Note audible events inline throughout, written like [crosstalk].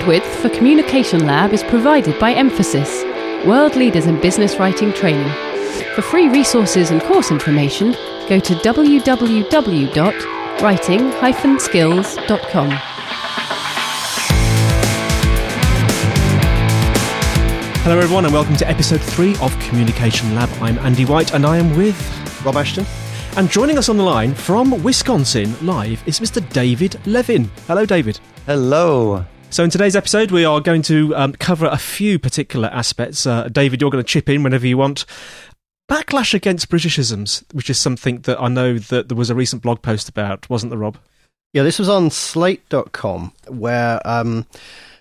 Bandwidth for Communication Lab is provided by Emphasis, world leaders in business writing training. For free resources and course information, go to www.writing-skills.com. Hello, everyone, and welcome to episode three of Communication Lab. I'm Andy White, and I am with Rob Ashton. And joining us on the line from Wisconsin live is Mr. David Levin. Hello, David. Hello. So, in today's episode, we are going to um, cover a few particular aspects. Uh, David, you're going to chip in whenever you want. Backlash against Britishisms, which is something that I know that there was a recent blog post about, wasn't there, Rob? Yeah, this was on slate.com where um,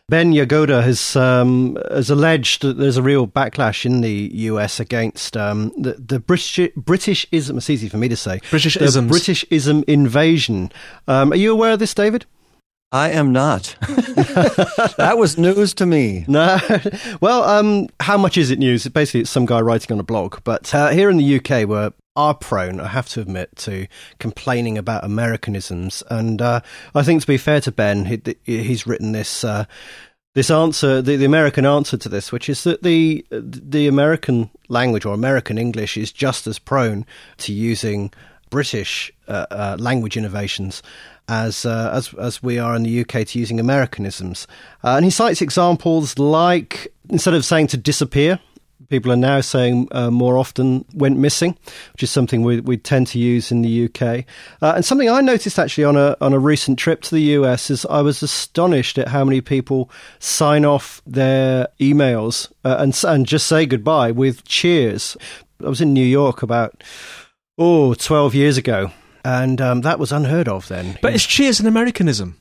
Ben Yagoda has um, has alleged that there's a real backlash in the US against um, the, the British Britishism. It's easy for me to say. Britishisms. The Britishism invasion. Um, are you aware of this, David? I am not. [laughs] that was news to me. No. [laughs] well, um, how much is it news? Basically, it's some guy writing on a blog. But uh, here in the UK, we're are prone, I have to admit, to complaining about Americanisms. And uh, I think, to be fair to Ben, he, he's written this. Uh, this answer, the, the American answer to this, which is that the the American language or American English is just as prone to using British uh, uh, language innovations as uh, as as we are in the UK to using Americanisms. Uh, and he cites examples like instead of saying to disappear, people are now saying uh, more often went missing, which is something we, we tend to use in the UK. Uh, and something I noticed actually on a on a recent trip to the US is I was astonished at how many people sign off their emails uh, and and just say goodbye with cheers. I was in New York about oh 12 years ago, and um, that was unheard of then. But is cheers an Americanism?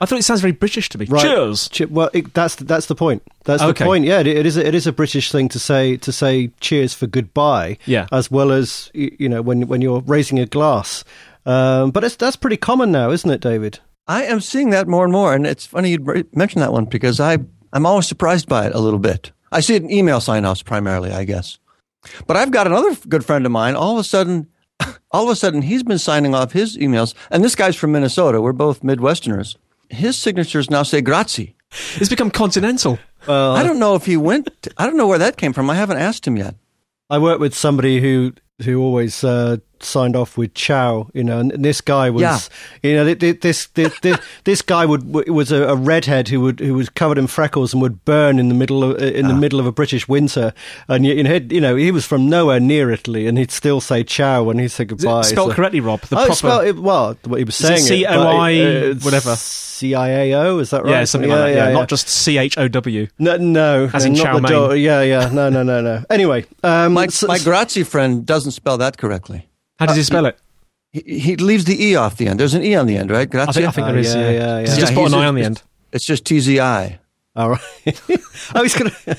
I thought it sounds very British to me. Right. Cheers. Che- well, it, that's that's the point. That's Okay. the point. Yeah, it, it is. A, it is a British thing to say to say cheers for goodbye. Yeah. as well as you know when when you're raising a glass. Um, but it's, that's pretty common now, isn't it, David? I am seeing that more and more, and it's funny you mention that one because I I'm always surprised by it a little bit. I see it in email sign-offs primarily, I guess. But I've got another good friend of mine. All of a sudden, all of a sudden, he's been signing off his emails, and this guy's from Minnesota. We're both Midwesterners. His signatures now say "grazie." It's become continental. Well, I don't know if he went. I don't know where that came from. I haven't asked him yet. I work with somebody who who always uh, signed off with "ciao," you know, and this guy was, Yeah. you know, th- this this this, [laughs] this guy would was a, a redhead who would who was covered in freckles and would burn in the middle of in Ah. the middle of a British winter, and you, you know, he'd- you know, he was from nowhere near Italy, and he'd still say "ciao" when he said Is goodbye. it spelled so- correctly, Rob? The oh, proper. spelled, it, well, what he was saying. C-O-I, uh, whatever? C-I-A-O, is that right? yeah, something like that. Yeah, not just C H O W. No, no, As in not chow the mein. Yeah, yeah, no, no, no, no. Anyway, um, My so- my grazie friend doesn't spell that correctly. How does he spell it? He, he leaves the e off the end. There's an e on the end, right? Grazie. I think, I think Oh, there is. yeah, Yeah, yeah, Does he yeah. just Yeah, put an he's eye a- on the end. It's just TZI. All right. [laughs] oh, he's gonna. [laughs]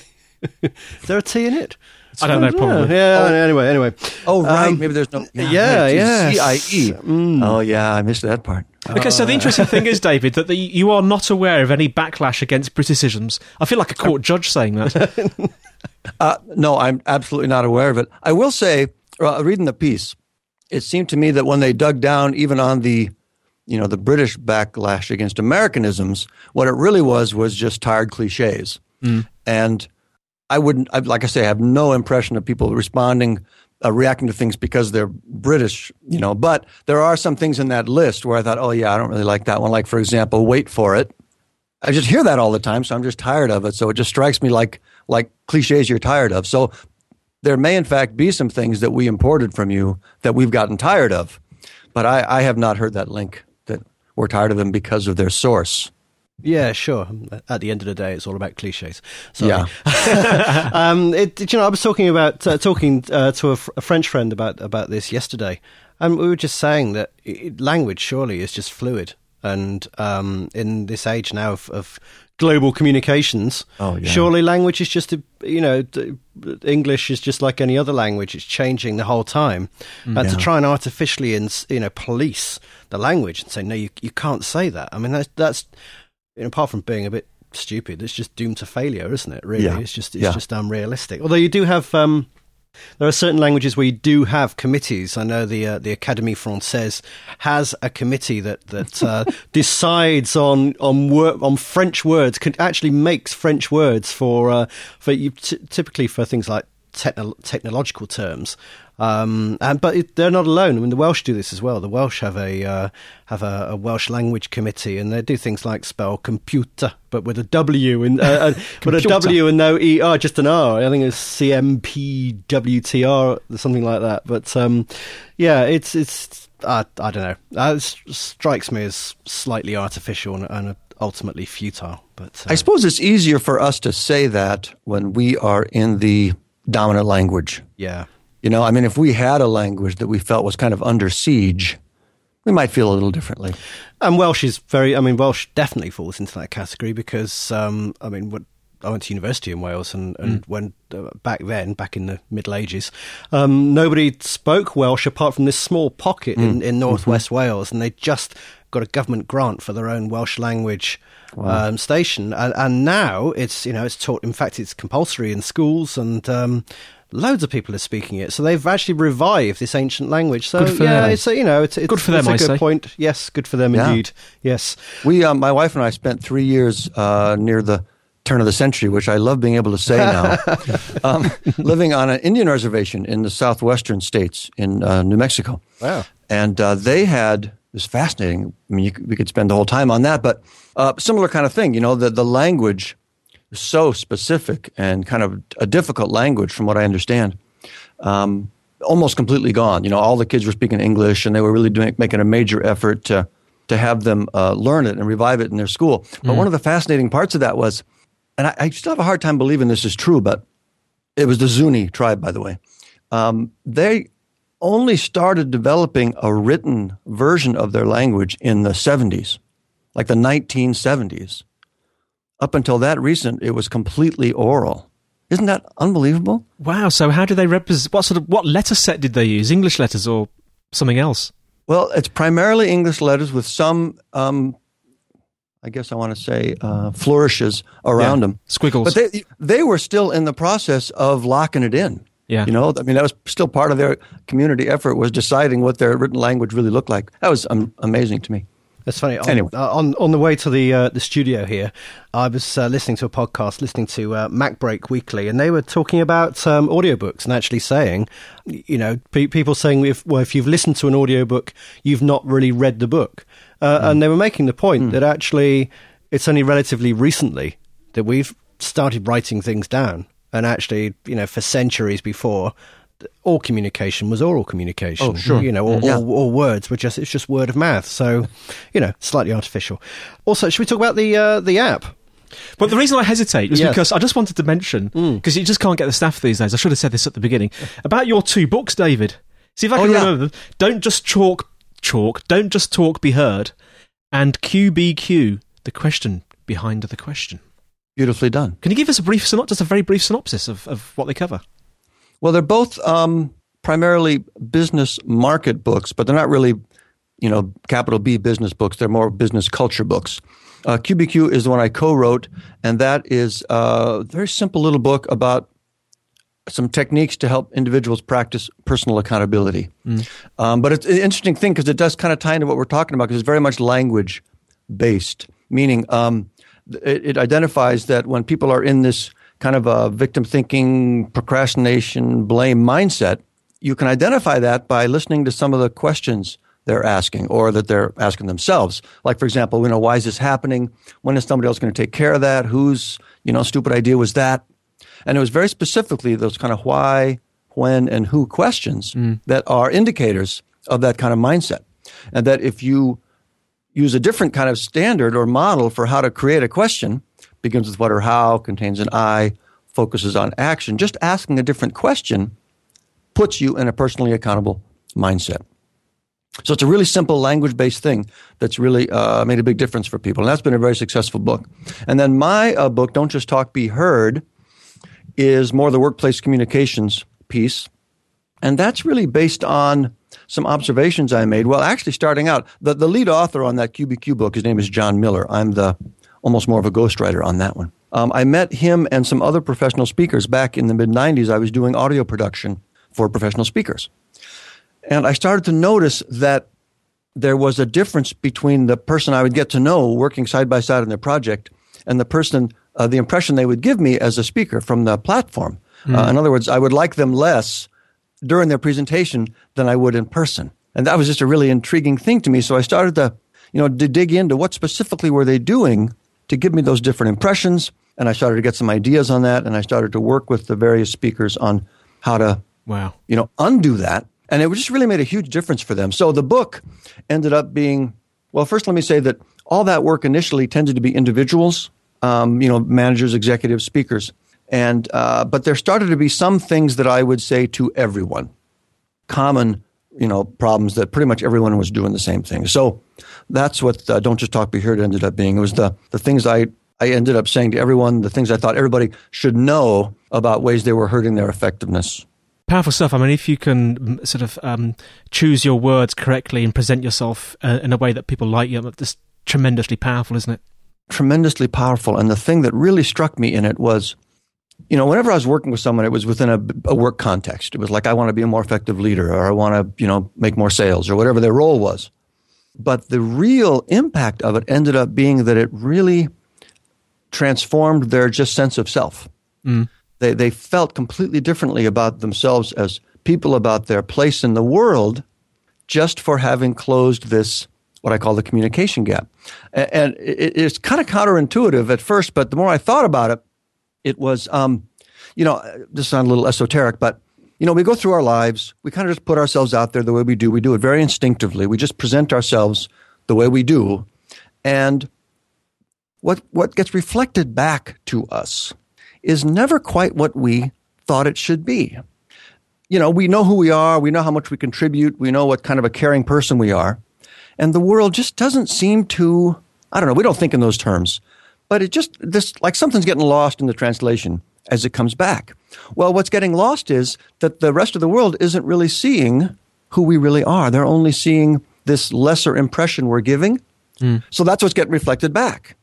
Is there a T in it? I don't know, probably. Yeah. Anyway, anyway. Oh, right. Um, Maybe there's no. yeah, right, yeah. C-I-E. Oh, yeah. I missed that part. Okay, so the interesting thing is, [laughs] David, that the, you are not aware of any backlash against Britishisms. I feel like a court judge saying that. Uh, no, I'm absolutely not aware of it. I will say, uh, reading the piece, it seemed to me that when they dug down even on the, you know, the British backlash against Americanisms, what it really was was just tired cliches. And I wouldn't, I, like I say, I have no impression of people responding, uh, reacting to things because they're British, you know. But there are some things in that list where I thought, oh yeah, I don't really like that one. Like for example, wait for it. I just hear that all the time, so I'm just tired of it. So it just strikes me like like cliches you're tired of. So there may in fact be some things that we imported from you that we've gotten tired of, but I, I have not heard that link that we're tired of them because of their source. Yeah, sure. At the end of the day, it's all about cliches. Sorry. Yeah. [laughs] um, it, you know, I was talking about uh, talking uh, to a, fr- a French friend about about this yesterday, and we were just saying that i language surely is just fluid, and um, in this age now of, of global communications, Oh, yeah. surely language is just a, you know English is just like any other language; it's changing the whole time. and to try and artificially ins- you know police the language and say no, you you can't say that. I mean, that's that's you know, apart from being a bit stupid, it's just doomed to failure, isn't it? Really, Yeah. it's just it's just unrealistic. Although you do have um, There are certain languages where you do have committees. I know the uh, the Académie Française has a committee that that uh, [laughs] decides on on wor- on French words. Can actually makes French words for uh, for you t- typically for things like techno- technological terms. Um, and but it, they're not alone. I mean, the Welsh do this as well. The Welsh have a uh, have a, a, Welsh language committee, and they do things like spell computer, but with a W and uh, [laughs] with a W and no E R, just an R. I think it's C M P W T R, something like that. But um, yeah, it's it's I I don't know. Uh, it strikes me as slightly artificial and, and ultimately futile. But uh, I suppose it's easier for us to say that when we are in the dominant language. Yeah. You know, I mean, if we had a language that we felt was kind of under siege, we might feel a little differently. And Welsh is very, I mean, Welsh definitely falls into that category because, um, I mean, what, I went to university in Wales, and, and mm. when uh, back then, back in the Middle Ages, um, nobody spoke Welsh apart from this small pocket mm. in, in northwest mm-hmm. Wales, and they just got a government grant for their own Welsh language wow. um, station, and, and, now it's you know it's taught. In fact, it's compulsory in schools, and um, loads of people are speaking it. So they've actually revived this ancient language. So yeah, them. it's a, you know it's, it's good for them. It's a I good say. point. Yes, good for them yeah. indeed. Yes, we um, my wife and I spent three years uh, near the turn of the century, which I love being able to say now, [laughs] um, living on an Indian reservation in the southwestern states in uh, New Mexico. Wow. And uh, they had, it was fascinating. I mean, could, we could spend the whole time on that, but uh, similar kind of thing. You know, the, the language so specific and kind of a difficult language, from what I understand. Um, almost completely gone. You know, all the kids were speaking English, and they were really doing making a major effort to to have them uh, learn it and revive it in their school. But mm. one of the fascinating parts of that was, and I, I, still have a hard time believing this is true, but it was the Zuni tribe, by the way. Um, they only started developing a written version of their language in the 70s, like the 1970s up until that recent, it was completely oral. Isn't that unbelievable? Wow. So how do they represent? What sort of what letter set did they use? English letters or something else? Well, it's primarily English letters with some, um, I guess I want to say, uh, flourishes around yeah. them, squiggles. But they they were still in the process of locking it in. Yeah. You know, I mean, that was still part of their community effort was deciding what their written language really looked like. That was um, amazing to me. That's funny. On, anyway. uh, on on the way to the uh, the studio here, I was uh, listening to a podcast, listening to uh, MacBreak Weekly, and they were talking about um, audiobooks and actually saying, you know, pe- people saying, if well, if you've listened to an audiobook, you've not really read the book, mm. and they were making the point mm. that actually it's only relatively recently that we've started writing things down, and actually, you know, for centuries before, all communication was oral communication. Oh, sure. You know, all, yeah. all, all, words were just it's just word of mouth. So, you know, slightly artificial. Also, should we talk about the uh, the app? But the reason I hesitate is yes. because I just wanted to mention because mm. you just can't get the staff these days. I should have said this at the beginning about your two books, David. See if I can oh, yeah. remember them. Don't just chalk, chalk. Don't just talk. Be heard. And QBQ, the question behind the question. Beautifully done. Can you give us a brief, just a very brief synopsis of, of what they cover? Well, they're both um, primarily business market books, but they're not really, you know, capital B business books. They're more business culture books. Uh, QBQ is the one I co-wrote, and that is a very simple little book about some techniques to help individuals practice personal accountability. Mm. Um, but it's an interesting thing because it does kind of tie into what we're talking about because it's very much language based, meaning um, it, it identifies that when people are in this kind of a victim thinking, procrastination, blame mindset, you can identify that by listening to some of the questions they're asking or that they're asking themselves. Like, for example, you know, why is this happening? When is somebody else going to take care of that? Whose, you know, stupid idea was that? And it was very specifically those kind of why, when, and who questions mm. that are indicators of that kind of mindset. And that if you use a different kind of standard or model for how to create a question, begins with what or how, contains an I, focuses on action. Just asking a different question puts you in a personally accountable mindset. So it's a really simple language based thing that's really uh, made a big difference for people. And that's been a very successful book. And then my uh, book, Don't Just Talk, Be Heard, is more the workplace communications piece. And that's really based on some observations I made. Well, actually, starting out, the, the lead author on that QBQ book, his name is John Miller. I'm the almost more of a ghostwriter on that one. Um, I met him and some other professional speakers back in the mid 90s. I was doing audio production for professional speakers. And I started to notice that there was a difference between the person I would get to know working side by side on their project and the person, uh, the impression they would give me as a speaker from the platform. Mm. Uh, in other words, I would like them less during their presentation than I would in person. And that was just a really intriguing thing to me. So I started to, you know, to dig into what specifically were they doing to give me those different impressions. And I started to get some ideas on that. And I started to work with the various speakers on how to, wow, you know, undo that. And it just really made a huge difference for them. So the book ended up being, well, first let me say that all that work initially tended to be individuals, um, you know, managers, executives, speakers. And, uh, but there started to be some things that I would say to everyone, common, you know, problems that pretty much everyone was doing the same thing. So that's what uh, Don't Just Talk, Be Heard ended up being. It was the, the things I, I ended up saying to everyone, the things I thought everybody should know about ways they were hurting their effectiveness. Powerful stuff. I mean, if you can mm, sort of um, choose your words correctly and present yourself uh, in a way that people like you, that's tremendously powerful, isn't it? Tremendously powerful. And the thing that really struck me in it was you know, whenever I was working with someone, it was within a, a, work context. It was like, I want to be a more effective leader or I want to, you know, make more sales or whatever their role was. But the real impact of it ended up being that it really transformed their just sense of self. Mm. They, they felt completely differently about themselves as people, about their place in the world, just for having closed this, what I call the communication gap. And, and it, it's kind of counterintuitive at first, but the more I thought about it, it was, um, you know, this sounds a little esoteric, but you know, we go through our lives, we kind of just put ourselves out there the way we do. We do it very instinctively. We just present ourselves the way we do. And what, what gets reflected back to us is never quite what we thought it should be. You know, we know who we are, we know how much we contribute, we know what kind of a caring person we are. And the world just doesn't seem to, I don't know, we don't think in those terms. But it just, this, like something's getting lost in the translation as it comes back. Well, what's getting lost is that the rest of the world isn't really seeing who we really are. They're only seeing this lesser impression we're giving. Mm. So that's what's getting reflected back.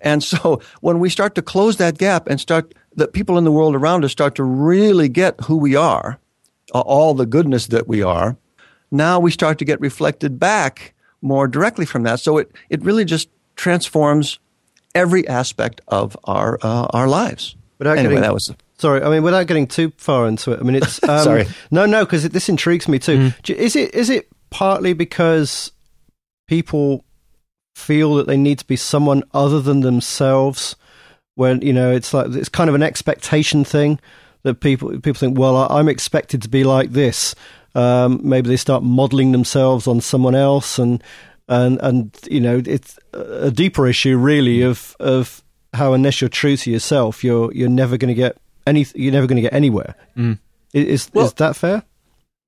And so [laughs] when we start to close that gap and start, the people in the world around us start to really get who we are, all the goodness that we are, now we start to get reflected back more directly from that. So it, it really just transforms every aspect of our uh, our lives. Without anyway, getting, that was sorry. I mean, without getting too far into it, I mean, it's [laughs] um, sorry. No, no, because this intrigues me too. Mm. Is it is it partly because people feel that they need to be someone other than themselves? When you know, it's like it's kind of an expectation thing that people people think, well, I'm expected to be like this. Um, maybe they start modeling themselves on someone else, and and and you know it's a deeper issue really of of how unless you're true to yourself, you're you're never going to get any you're never going to get anywhere. Mm. Is well, is that fair?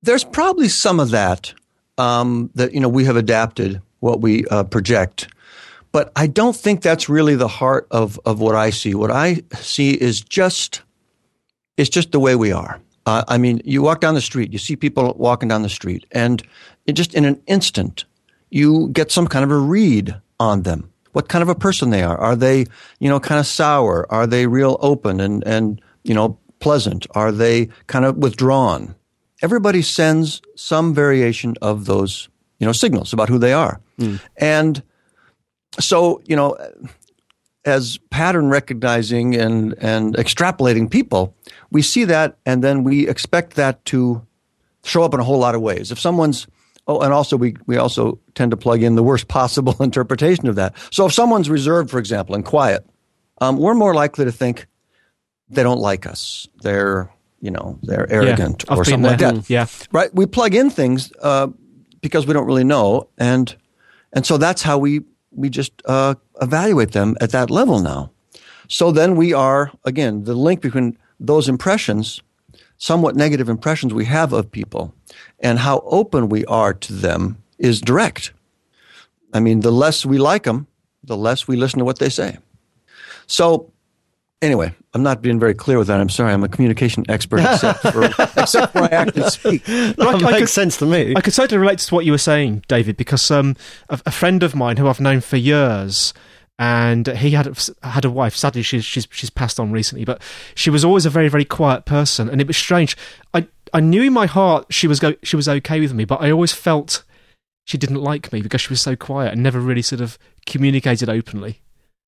There's probably some of that um, that you know we have adapted what we uh, project, but I don't think that's really the heart of of what I see. What I see is just it's just the way we are. Uh, I mean, you walk down the street, you see people walking down the street, and it just in an instant you get some kind of a read on them. What kind of a person they are. Are they, you know, kind of sour? Are they real open and, and, you know, pleasant? Are they kind of withdrawn? Everybody sends some variation of those, you know, signals about who they are. Mm. And so, you know, as pattern recognizing and, and extrapolating people, we see that and then we expect that to show up in a whole lot of ways. If someone's Oh, and also we, we also tend to plug in the worst possible [laughs] interpretation of that. So if someone's reserved, for example, and quiet, um, we're more likely to think they don't like us. They're, you know, they're arrogant yeah, or something like that. Yeah. Right. We plug in things, uh, because we don't really know. And, and so that's how we, we just, uh, evaluate them at that level now. So then we are, again, the link between those impressions somewhat negative impressions we have of people and how open we are to them is direct. I mean, the less we like them, the less we listen to what they say. So, anyway, I'm not being very clear with that. I'm sorry. I'm a communication expert, except for, [laughs] except for I act and speak. [laughs] That I, makes I could, sense to me. I could certainly relate to what you were saying, David, because um, a, a friend of mine who I've known for years and he had had a wife. Sadly, she's she's she's passed on recently, but she was always a very very quiet person, and it was strange. I I knew in my heart she was go she was okay with me, but I always felt she didn't like me because she was so quiet and never really sort of communicated openly.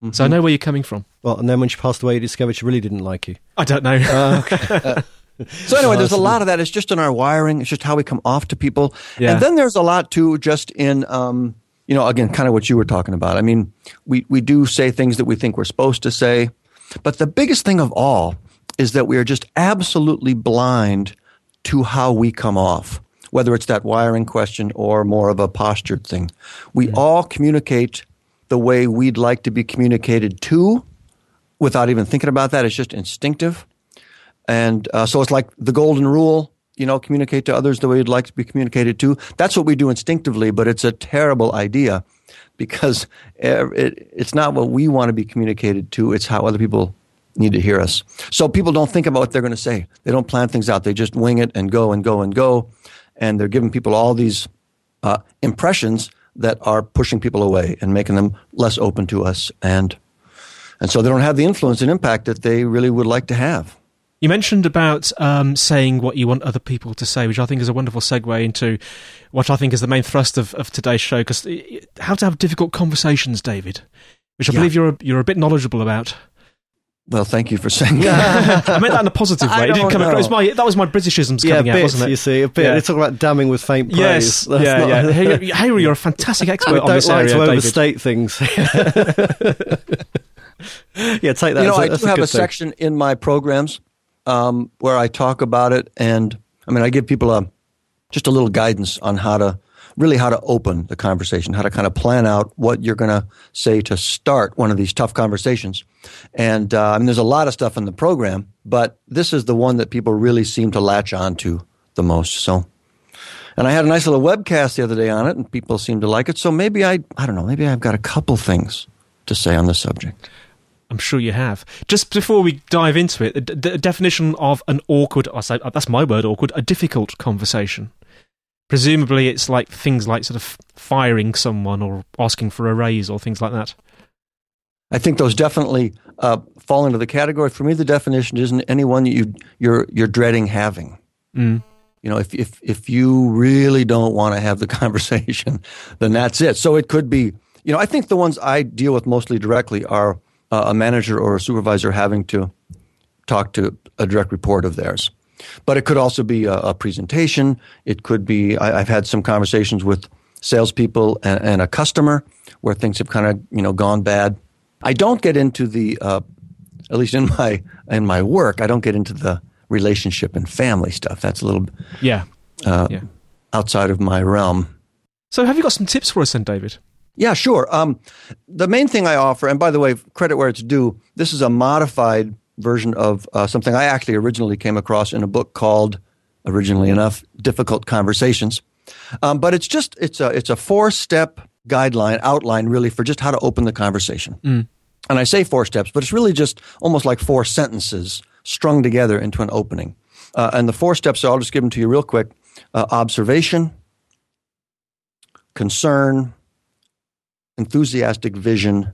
Mm-hmm. So I know where you're coming from. Well, and then when she passed away, you discovered she really didn't like you. I don't know. Uh, okay. [laughs] so anyway, there's a lot of that. It's just in our wiring. It's just how we come off to people. Yeah. And then there's a lot too, just in, um, you know, again, kind of what you were talking about. I mean, we, we do say things that we think we're supposed to say. But the biggest thing of all is that we are just absolutely blind to how we come off, whether it's that wiring question or more of a postured thing. We mm-hmm. all communicate the way we'd like to be communicated to without even thinking about that. It's just instinctive. And uh, so it's like the golden rule, you know, communicate to others the way you'd like to be communicated to. That's what we do instinctively, but it's a terrible idea because it, it's not what we want to be communicated to. It's how other people need to hear us. So people don't think about what they're going to say. They don't plan things out. They just wing it and go and go and go. And they're giving people all these uh, impressions that are pushing people away and making them less open to us. And, and so they don't have the influence and impact that they really would like to have. You mentioned about um, saying what you want other people to say, which I think is a wonderful segue into what I think is the main thrust of, of today's show. Because how to have difficult conversations, David, which I yeah. believe you're a, you're a bit knowledgeable about. Well, thank you for saying that. [laughs] I meant that in a positive way. It didn't come across. My, that was my Britishisms yeah, coming bit, out, wasn't it? You see, a bit. Yeah. It's all about damning with faint praise. Yes, [laughs] That's yeah, not, yeah. Hey, [laughs] Harry, you're a fantastic expert on this like area, to David. overstate things. yeah, take that. You know, a, I do have a, a section in my programs um, where I talk about it, and I mean, I give people a just a little guidance on how to really how to open the conversation, how to kind of plan out what you're going to say to start one of these tough conversations. And uh, I mean, there's a lot of stuff in the program, but this is the one that people really seem to latch onto the most. So, and I had a nice little webcast the other day on it, and people seem to like it. So maybe I, I don't know, maybe I've got a couple things to say on the subject. I'm sure you have. Just before we dive into it, the definition of an awkward, I say that's my word, awkward, a difficult conversation. Presumably, it's like things like sort of firing someone or asking for a raise or things like that. I think those definitely uh, fall into the category. For me, the definition isn't anyone that you you're you're dreading having. Mm. You know, if if if you really don't want to have the [laughs] conversation, then that's it. So it could be. You know, I think the ones I deal with mostly directly are uh, a manager or a supervisor having to talk to a direct report of theirs. But it could also be a, a presentation. It could be, I, have had some conversations with salespeople and, and, a customer where things have kind of, you know, gone bad. I don't get into the, uh, at least in my, in my work, I don't get into the relationship and family stuff. That's a little, yeah, uh, yeah. outside of my realm. So have you got some tips for us then, David? Yeah, sure. Um, the main thing I offer, and by the way, credit where it's due, this is a modified version of uh, something I actually originally came across in a book called, originally enough, Difficult Conversations. Um, but it's just it's a it's a four step guideline outline really for just how to open the conversation. Mm. And I say four steps, but it's really just almost like four sentences strung together into an opening. Uh, and the four steps, so I'll just give them to you real quick: uh, observation, concern, enthusiastic vision,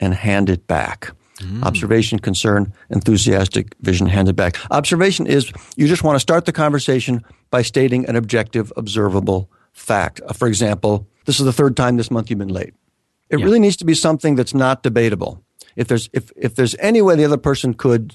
and hand it back. Mm. Observation, concern, enthusiastic vision handed back. Observation is you just want to start the conversation by stating an objective, observable fact. Uh, for example, this is the third time this month you've been late. It yeah. really needs to be something that's not debatable. If there's if if there's any way the other person could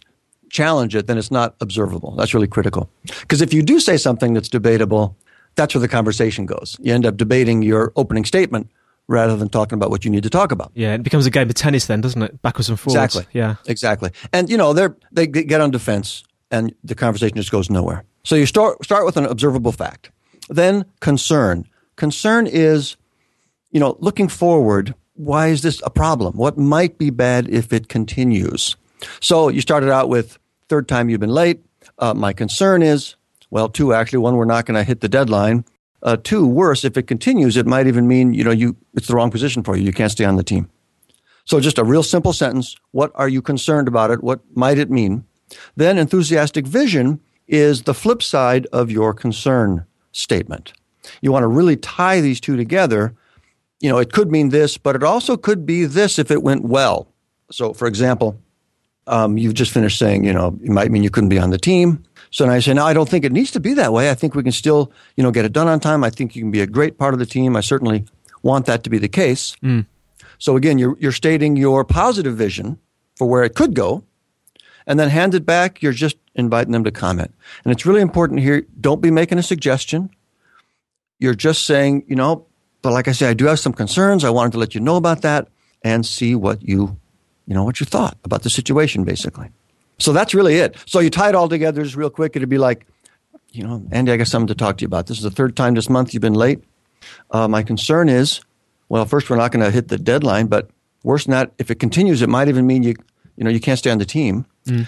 challenge it, then it's not observable. That's really critical. Because if you do say something that's debatable, that's where the conversation goes. You end up debating your opening statement rather than talking about what you need to talk about. Yeah, it becomes a game of tennis then, doesn't it? Backwards and forwards. Exactly. Yeah. Exactly. And you know, they they get on defense and the conversation just goes nowhere. So you start start with an observable fact. Then concern. Concern is you know, looking forward, why is this a problem? What might be bad if it continues? So you started out with third time you've been late. Uh, my concern is, well, two actually. One, we're not going to hit the deadline. Uh, two, worse, if it continues, it might even mean, you know, you, it's the wrong position for you. You can't stay on the team. So just a real simple sentence. What are you concerned about it? What might it mean? Then enthusiastic vision is the flip side of your concern statement. You want to really tie these two together you know, it could mean this, but it also could be this if it went well. So, for example, um, you've just finished saying, you know, it might mean you couldn't be on the team. So I say, no, I don't think it needs to be that way. I think we can still, you know, get it done on time. I think you can be a great part of the team. I certainly want that to be the case. Mm. So again, you're, you're stating your positive vision for where it could go. And then hand it back, you're just inviting them to comment. And it's really important here. Don't be making a suggestion. You're just saying, you know, but like I say, I do have some concerns. I wanted to let you know about that and see what you, you know, what you thought about the situation, basically. So that's really it. So you tie it all together just real quick. It'd be like, you know, Andy, I got something to talk to you about. This is the third time this month you've been late. Uh, my concern is, well, first we're not going to hit the deadline, but worse than that, if it continues, it might even mean you, you know, you can't stay on the team. Mm.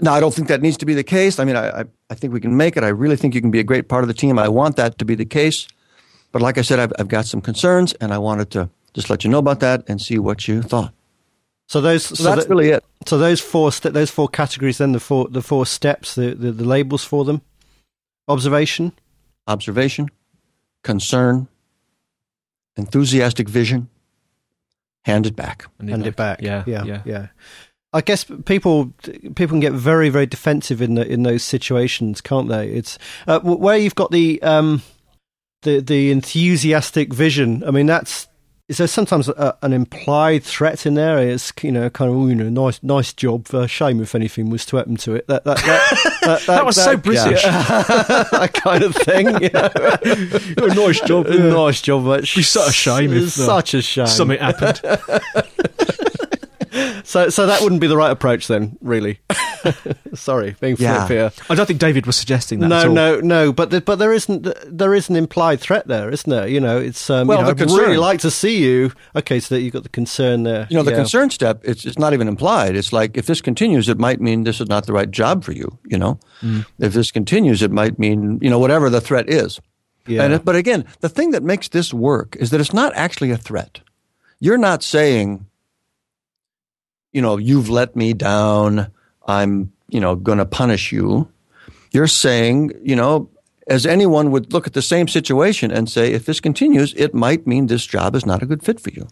Now, I don't think that needs to be the case. I mean, I, I, I, think we can make it. I really think you can be a great part of the team. I want that to be the case. But like I said, I've, I've got some concerns, and I wanted to just let you know about that and see what you thought. So those, so, so that's that, really it. So those four, st- those four categories, then the four, the four steps, the, the, the labels for them: observation, observation, concern, enthusiastic vision, hand it back, hand, it back. Yeah, yeah, yeah. yeah. I guess people people can get very very defensive in the, in those situations, can't they? It's uh, where you've got the um, the the enthusiastic vision. I mean, that's is there sometimes a, an implied threat in there? It's you know kind of you know nice nice job. Uh, shame if anything was to happen to it. That that that, [laughs] that, that was so British. Yeah. [laughs] that kind of thing. Yeah. [laughs] nice job. Yeah. Nice job. But be such a shame if uh, such a shame something happened. So so that wouldn't be the right approach then, really. [laughs] Sorry, being yeah. flip here. I don't think David was suggesting that. No, no, no. But the, but there isn't there is an implied threat there, isn't there? You know, it's um, well, you know, I'd concern. really like to see you. Okay, so that you've got the concern there. You know, the yeah. concern step. It's it's not even implied. It's like if this continues, it might mean this is not the right job for you. You know, mm. if this continues, it might mean you know whatever the threat is. Yeah. And, but again, the thing that makes this work is that it's not actually a threat. You're not saying, you know, you've let me down. I'm, you know, going to punish you. You're saying, you know, as anyone would look at the same situation and say, if this continues, it might mean this job is not a good fit for you.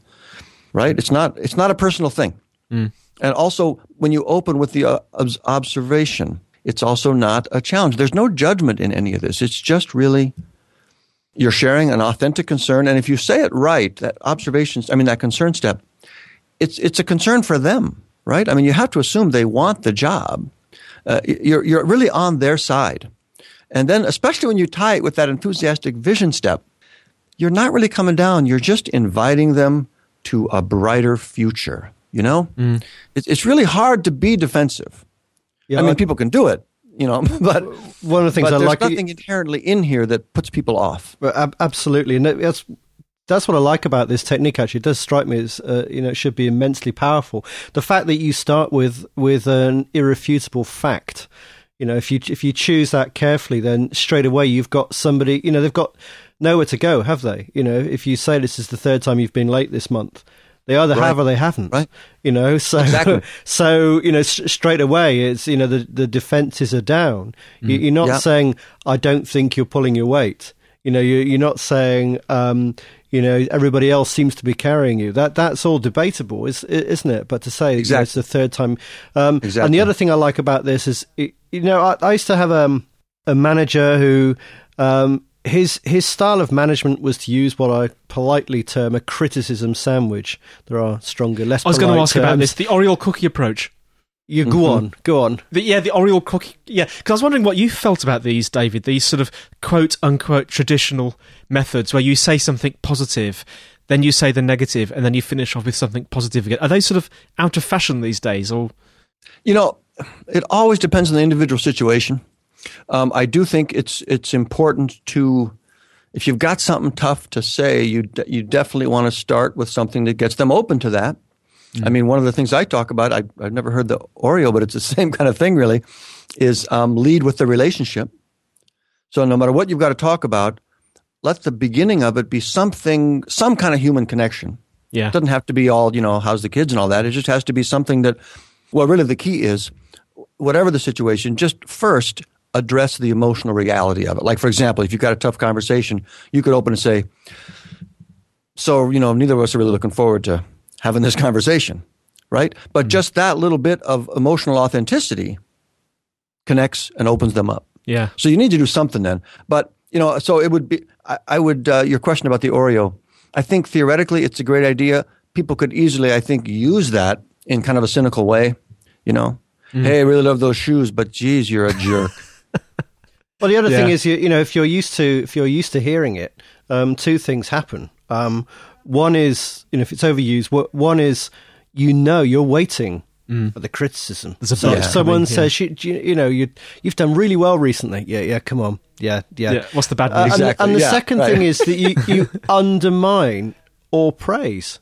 Right? It's not, it's not a personal thing. Mm. And also, when you open with the uh, observation, it's also not a challenge. There's no judgment in any of this. It's just really you're sharing an authentic concern. And if you say it right, that observations, I mean, that concern step, it's it's a concern for them, right? I mean, you have to assume they want the job. Uh, you're you're really on their side, and then especially when you tie it with that enthusiastic vision step, you're not really coming down. You're just inviting them to a brighter future. You know, mm. it's it's really hard to be defensive. Yeah, I mean, people can do it, you know. [laughs] But one of the things I there's like nothing inherently in here that puts people off. Absolutely, and that's that's what I like about this technique. Actually, it does strike me as uh, you know it should be immensely powerful. The fact that you start with with an irrefutable fact. You know, if you if you choose that carefully, then straight away you've got somebody. You know, they've got nowhere to go, have they? You know, if you say this is the third time you've been late this month, they either right. have or they haven't. Right. You know, [laughs] so exactly. [laughs] so you know straight away it's you know the the defenses are down. Mm. You, are not saying I don't think you're pulling your weight. You know, you, you're not saying um, you know everybody else seems to be carrying you. That that's all debatable, is, isn't it? But to say exactly. you know, it's the third time. Um, exactly. And the other thing I like about this is, you know, I, I used to have um, a manager who. Um, his his style of management was to use what I politely term a criticism sandwich. There are stronger, less. I was going to ask terms. about this: the Oreo cookie approach. You go mm-hmm. on, go on. The, yeah, the Oreo cookie. Yeah, because I was wondering what you felt about these, David. These sort of quote unquote traditional methods where you say something positive, then you say the negative, and then you finish off with something positive again. Are they sort of out of fashion these days, or? You know, it always depends on the individual situation. Um, I do think it's it's important to, if you've got something tough to say, you you definitely want to start with something that gets them open to that Mm-hmm. I mean, one of the things I talk about, I, have never heard the Oreo, but it's the [laughs] same kind of thing, really, is um, lead with the relationship. So no matter what you've got to talk about, let the beginning of it be something, some kind of human connection. Yeah. It doesn't have to be all, you know, how's the kids and all that. It just has to be something that, well, really the key is, whatever the situation, just first address the emotional reality of it. Like, for example, if you've got a tough conversation, you could open and say, So, you know, neither of us are really looking forward to having this conversation, right? But just that little bit of emotional authenticity connects and opens them up. Yeah. So you need to do something then. But, you know, so it would be, I, I would, uh, your question about the Oreo, I think theoretically it's a great idea. People could easily, I think, use that in kind of a cynical way, you know? Hey, I really love those shoes, but geez, you're a jerk. [laughs] Well, the other Yeah. thing is, you, you know, if you're used to if you're used to hearing it, um, two things happen. Um, one is, you know, if it's overused, one is you know you're waiting for the criticism. So buzz if coming, someone yeah. says, you, you, you know, you you've done really well recently. Yeah, yeah, come on, yeah, yeah. Yeah. What's the bad Uh, news? and, the- and the yeah, second right. thing is that you, you [laughs] undermine all praise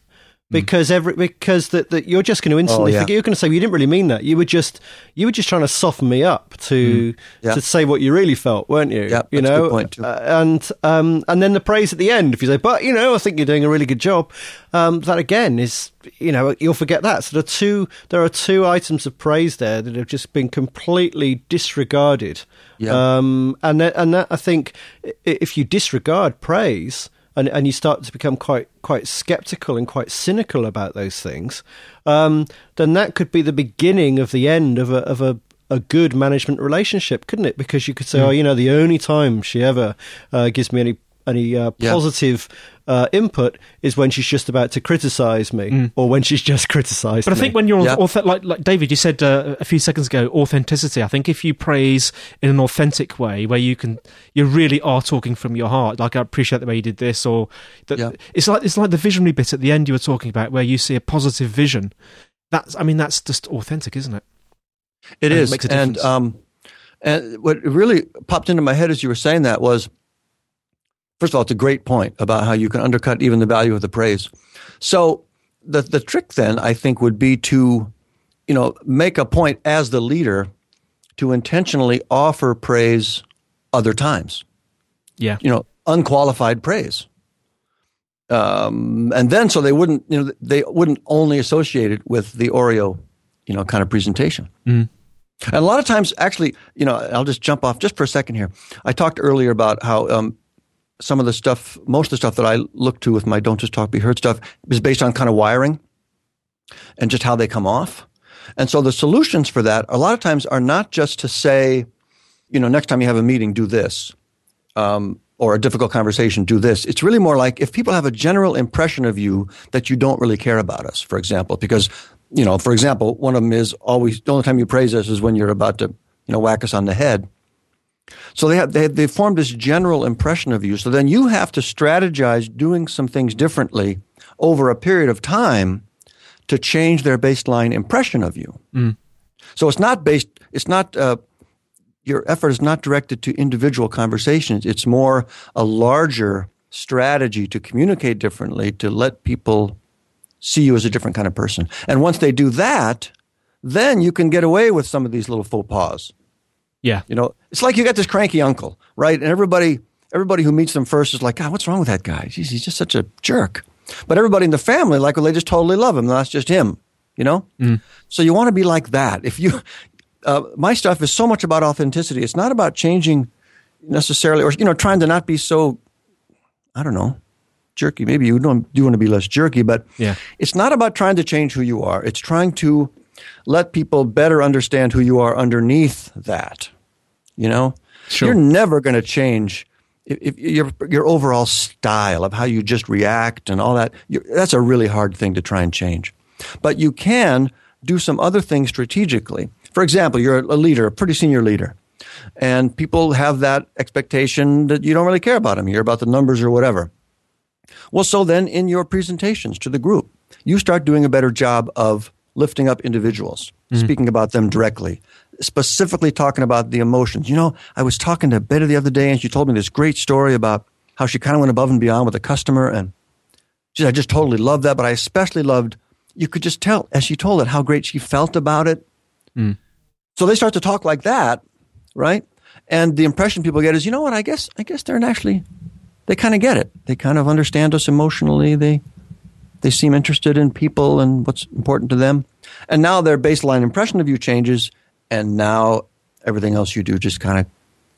because every because that, that you're just going to instantly Oh, yeah. You're going to say well, you didn't really mean that. You were just you were just trying to soften me up to Yeah. to say what you really felt, weren't you? Yeah, you know, point. Uh, and um and then the praise at the end. If you say, but you know, I think you're doing a really good job. Um, that again is you know you'll forget that. So the two there are two items of praise there that have just been completely disregarded. Yeah. Um, and that, and that I think if you disregard praise and and you start to become quite quite skeptical and quite cynical about those things, um, then that could be the beginning of the end of a of a a good management relationship, couldn't it? Because you could say, oh, you know, the only time she ever uh, gives me any any uh, Yeah. positive uh, input is when she's just about to criticize me, or when she's just [laughs] criticized. But I me. think when you're Yeah. auth- like like David, you said uh, a few seconds ago, authenticity. I think if you praise in an authentic way, where you can, you really are talking from your heart. Like I appreciate the way you did this, or that Yeah. it's like it's like the visionary bit at the end you were talking about, where you see a positive vision. That's, I mean, that's just authentic, isn't it? It And it is, makes a and um, and what really popped into my head as you were saying that was, first of all, it's a great point about how you can undercut even the value of the praise. So the the trick then, I think, would be to, you know, make a point as the leader to intentionally offer praise other times. Yeah. You know, unqualified praise. Um, and then so they wouldn't, you know, they wouldn't only associate it with the Oreo, you know, kind of presentation. And a lot of times, actually, you know, I'll just jump off just for a second here. I talked earlier about how um, some of the stuff, most of the stuff that I look to with my Don't Just Talk, Be Heard stuff is based on kind of wiring and just how they come off. And so the solutions for that, a lot of times, are not just to say, you know, next time you have a meeting, do this. Um, or a difficult conversation, do this. It's really more like if people have a general impression of you that you don't really care about us, for example, because, you know, for example, one of them is always the only time you praise us is when you're about to, you know, whack us on the head. So they have they they formed this general impression of you. So then you have to strategize doing some things differently over a period of time to change their baseline impression of you. So it's not based. It's not. Uh, your effort is not directed to individual conversations. It's more a larger strategy to communicate differently, to let people see you as a different kind of person. And once they do that, then you can get away with some of these little faux pas. Yeah. You know, it's like you got this cranky uncle, right? And everybody, everybody who meets them first is like, God, what's wrong with that guy? Jeez, he's just such a jerk. But everybody in the family, like, well, they just totally love him. That's just him, you know? So you want to be like that. If you, [laughs] uh, my stuff is so much about authenticity. It's not about changing necessarily, or, you know, trying to not be so, I don't know, jerky. Maybe you don't, do want to be less jerky, but Yeah. it's not about trying to change who you are. It's trying to let people better understand who you are underneath that. You know, Sure. you're never going to change if, if your your overall style of how you just react and all that. that's a really hard thing to try and change, but you can do some other things strategically. For example, you're a leader, a pretty senior leader, and people have that expectation that you don't really care about them. You're about the numbers or whatever. Well, so then in your presentations to the group, you start doing a better job of lifting up individuals, mm-hmm. speaking about them directly, specifically talking about the emotions. You know, I was talking to Betty the other day and she told me this great story about how she kind of went above and beyond with a customer. And she said, I just totally loved that. But I especially loved, you could just tell as she told it how great she felt about it. Mm. So they start to talk like that, right? And the impression people get is, you know what? I guess, I guess they're actually, they kind of get it. They kind of understand us emotionally. They, they seem interested in people and what's important to them. And now their baseline impression of you changes, and now everything else you do just kind of,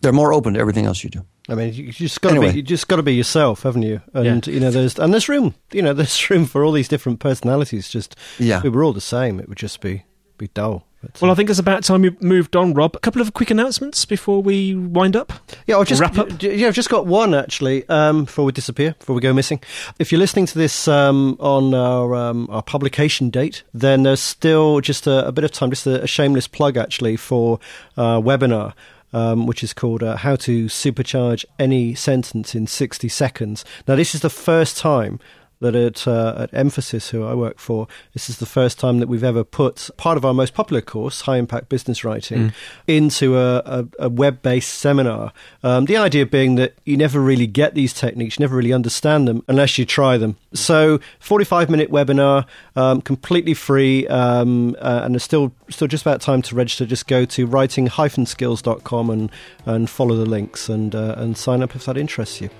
they're more open to everything else you do. I mean, you just got to Anyway. be you just got to be yourself, haven't you? And you know, there's and there's room. You know, [laughs] there's room for all these different personalities. Just Yeah. if we were all the same, it would just be be dull. But, Well, I think it's about time we moved on, Rob. A couple of quick announcements before we wind up. Yeah, I've just Wrap up? Yeah, I've just got one actually. Um, before we disappear, before we go missing. If you're listening to this um, on our um, our publication date, then there's still just a, a bit of time. Just a, a shameless plug actually for uh, webinar. Um, which is called uh, How to Supercharge Any Sentence in 60 Seconds. Now, this is the first time that at, uh, at Emphasis, who I work for, this is the first time that we've ever put part of our most popular course, High Impact Business Writing, into a, a, a web based seminar. Um, the idea being that you never really get these techniques, you never really understand them unless you try them. So, 45 minute webinar, um, completely free, um, uh, and there's still, still just about time to register. Just go to writing-skills.com and, and follow the links and, uh, and sign up if that interests you.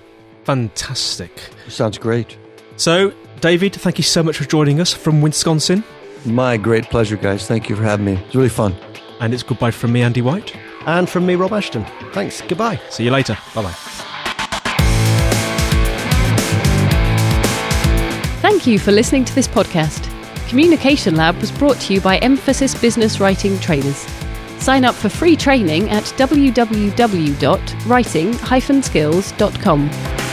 Fantastic. Sounds great. So, David, thank you so much for joining us from Wisconsin. My great pleasure, guys. Thank you for having me. It's really fun. And it's goodbye from me, Andy White. And from me, Rob Ashton. Thanks. Goodbye. See you later. Bye bye. Thank you for listening to this podcast. Communication Lab was brought to you by Emphasis Business Writing Trainers. Sign up for free training at www.writing-skills.com.